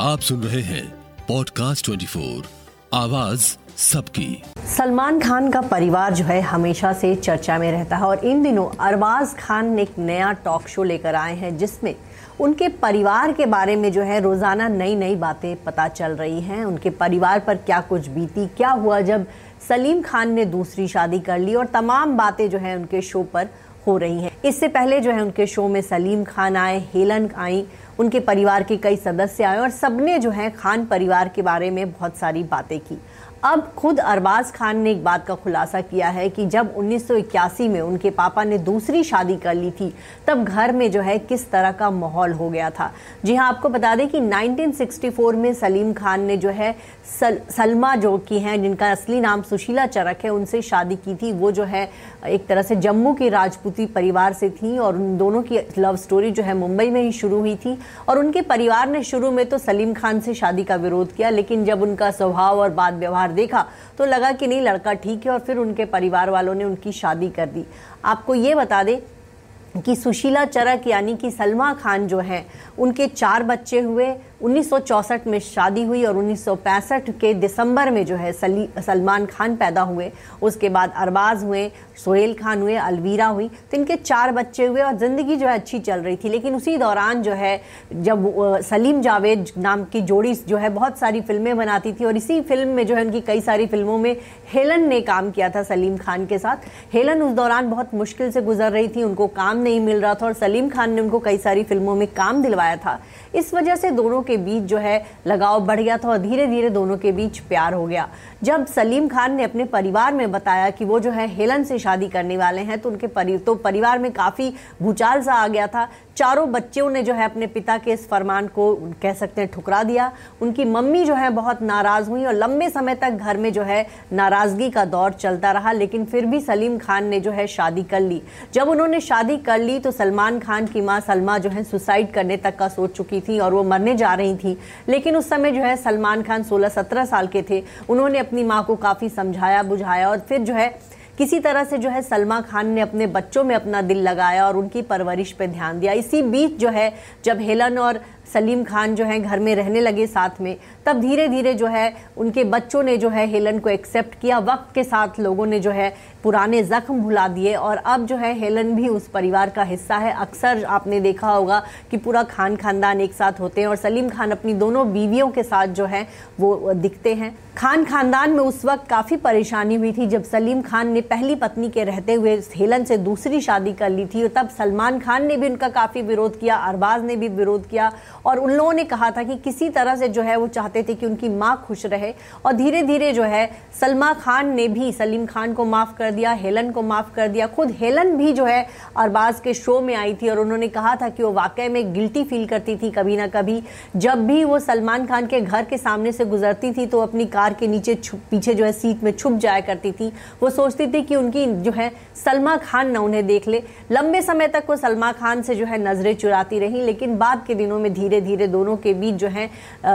आप सुन रहे हैं पॉडकास्ट 24 आवाज़ सबकी। सलमान खान का परिवार जो है हमेशा से चर्चा में रहता है और इन दिनों अरबाज खान ने एक नया टॉक शो लेकर आए हैं, जिसमें उनके परिवार के बारे में जो है रोज़ाना नई नई बातें पता चल रही हैं। उनके परिवार पर क्या कुछ बीती, क्या हुआ जब सलीम खान ने दूसरी शादी कर ली और तमाम बातें जो है उनके शो पर हो रही हैं। इससे पहले जो है उनके शो में सलीम खान आए हेलन आई उनके परिवार के कई सदस्य आए और सबने जो है खान परिवार के बारे में बहुत सारी बातें की। अब खुद अरबाज खान ने एक बात का खुलासा किया है कि जब 1981 में उनके पापा ने दूसरी शादी कर ली थी तब घर में जो है किस तरह का माहौल हो गया था। जी हाँ आपको बता दें कि 1964 में सलीम खान ने जो है सल, सलमा जो की हैं जिनका असली नाम सुशीला चरक है उनसे शादी की थी। वो जो है एक तरह से जम्मू की राजपूती परिवार से थी और उन दोनों की लव स्टोरी जो है मुंबई में ही शुरू हुई थी और उनके परिवार ने शुरू में तो सलीम खान से शादी का विरोध किया लेकिन जब उनका स्वभाव और बात व्यवहार बार देखा तो लगा कि नहीं, लड़का ठीक है और फिर उनके परिवार वालों ने उनकी शादी कर दी। आपको ये बता दें कि सुशीला चरक यानी कि सलमा खान जो हैं, उनके चार बच्चे हुए। 1964 में शादी हुई और 1965 के दिसंबर में जो है सलमान खान पैदा हुए। उसके बाद अरबाज हुए, सोहेल खान हुए, अलवीरा हुई। तो इनके चार बच्चे हुए और ज़िंदगी जो है अच्छी चल रही थी। लेकिन उसी दौरान जो है, जब सलीम जावेद नाम की जोड़ी जो है बहुत सारी फ़िल्में बनाती थी और इसी फ़िल्म में जो है उनकी कई सारी फ़िल्मों में हेलन ने काम किया था सलीम खान के साथ। हेलन उस दौरान बहुत मुश्किल से गुजर रही थी, उनको काम नहीं मिल रहा था और सलीम खान ने उनको कई सारी फ़िल्मों में काम दिलवाया था। इस वजह से दोनों के बीच जो है लगाव बढ़ गया था और धीरे धीरे दोनों के बीच प्यार हो गया। जब सलीम खान ने अपने परिवार में बताया कि वो जो है हेलन से शादी करने वाले हैं तो उनके परि, तो परिवार में काफ़ी भूचाल सा आ गया था। चारों बच्चों ने जो है अपने पिता के इस फरमान को कह सकते हैं ठुकरा दिया। उनकी मम्मी जो है बहुत नाराज़ हुई और लंबे समय तक घर में जो है नाराज़गी का दौर चलता रहा लेकिन फिर भी सलीम खान ने जो है शादी कर ली। जब उन्होंने शादी कर ली तो सलमान खान की माँ सलमा जो है सुसाइड करने तक का सोच चुकी थी और वो मरने जा रही थी। लेकिन उस समय जो है सलमान खान 16-17 साल के थे। उन्होंने अपनी माँ को काफ़ी समझाया, बुझाया और फिर जो है किसी तरह से जो है सलमा खान ने अपने बच्चों में अपना दिल लगाया और उनकी परवरिश पे ध्यान दिया। इसी बीच जो है जब हेलन और सलीम खान जो है घर में रहने लगे साथ में, तब धीरे धीरे जो है उनके बच्चों ने जो है हेलन को एक्सेप्ट किया, वक्त के साथ लोगों ने जो है पुराने जख्म भुला दिए और अब जो है हेलन भी उस परिवार का हिस्सा है। अक्सर आपने देखा होगा कि पूरा खान खानदान एक साथ होते हैं और सलीम खान अपनी दोनों बीवियों के साथ जो है वो दिखते हैं। खान खानदान में उस वक्त काफ़ी परेशानी हुई थी जब सलीम खान ने पहली पत्नी के रहते हुए हेलन से दूसरी शादी कर ली थी तब सलमान खान ने भी उनका काफ़ी विरोध किया, अरबाज ने भी विरोध किया और उन लोगों ने कहा था कि किसी तरह से जो है वो चाहते थे कि उनकी माँ खुश रहे। और धीरे धीरे जो है सलमा खान ने भी सलीम खान को माफ़ कर दिया, हेलन को माफ़ कर दिया। खुद हेलन भी जो है अरबाज के शो में आई थी और उन्होंने कहा था कि वो वाकई में गिल्टी फील करती थी कभी ना कभी। जब भी वो सलमान खान के घर के सामने से गुजरती थी तो अपनी कार के नीचे पीछे जो है सीट में छुप जाया करती थी। वो सोचती थी कि उनकी जो है सलमा खान ना उन्हें देख ले। लंबे समय तक वो सलमा खान से जो है नज़रें चुराती रही, लेकिन बाद के दिनों में धीरे धीरे धीरे दोनों के बीच जो है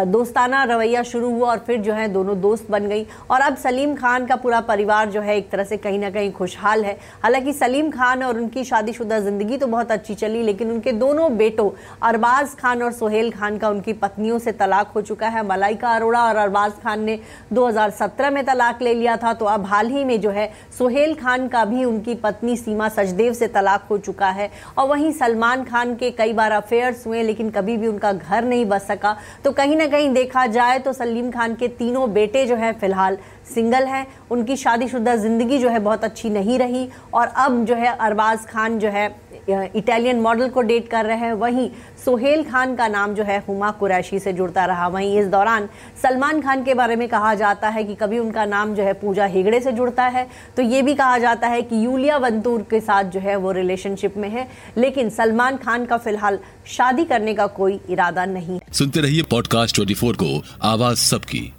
दोस्ताना रवैया शुरू हुआ और फिर जो है दोनों दोस्त बन गई। और अब सलीम खान का पूरा परिवार जो है एक तरह से कहीं ना कहीं खुशहाल है। हालाँकि सलीम खान और उनकी शादीशुदा ज़िंदगी तो बहुत अच्छी चली, लेकिन उनके दोनों बेटों अरबाज खान और सोहेल खान का उनकी पत्नियों से तलाक हो चुका है। मलाइका अरोड़ा और अरबाज खान ने 2017 में तलाक ले लिया था तो अब हाल ही में जो है सोहेल खान का भी उनकी पत्नी सीमा सचदेव से तलाक हो चुका है। और वहीं सलमान खान के कई बार अफेयर्स हुए, लेकिन कभी भी उनका घर नहीं बस सका। तो कहीं ना कहीं देखा जाए तो सलीम खान के तीनों बेटे जो हैं, फ़िलहाल सिंगल हैं। उनकी शादीशुदा ज़िंदगी जो है बहुत अच्छी नहीं रही और अब जो है अरबाज खान जो है इटालियन मॉडल को डेट कर रहे हैं। वहीं सोहेल खान का नाम जो है, हुमा कुरैशी से जुड़ता रहा। वहीं इस दौरान सलमान खान के बारे में कहा जाता है कि कभी उनका नाम जो है, पूजा हेगड़े से जुड़ता है। तो ये भी कहा जाता है कि यूलिया वंतूर के साथ जो है, वो रिलेशनशिप में है। लेकिन सलमान खान का फ़िलहाल शादी करने का कोई इरादा नहीं सुनते रहिए पॉडकास्ट ट्वेंटी को। आवाज़ सबकी।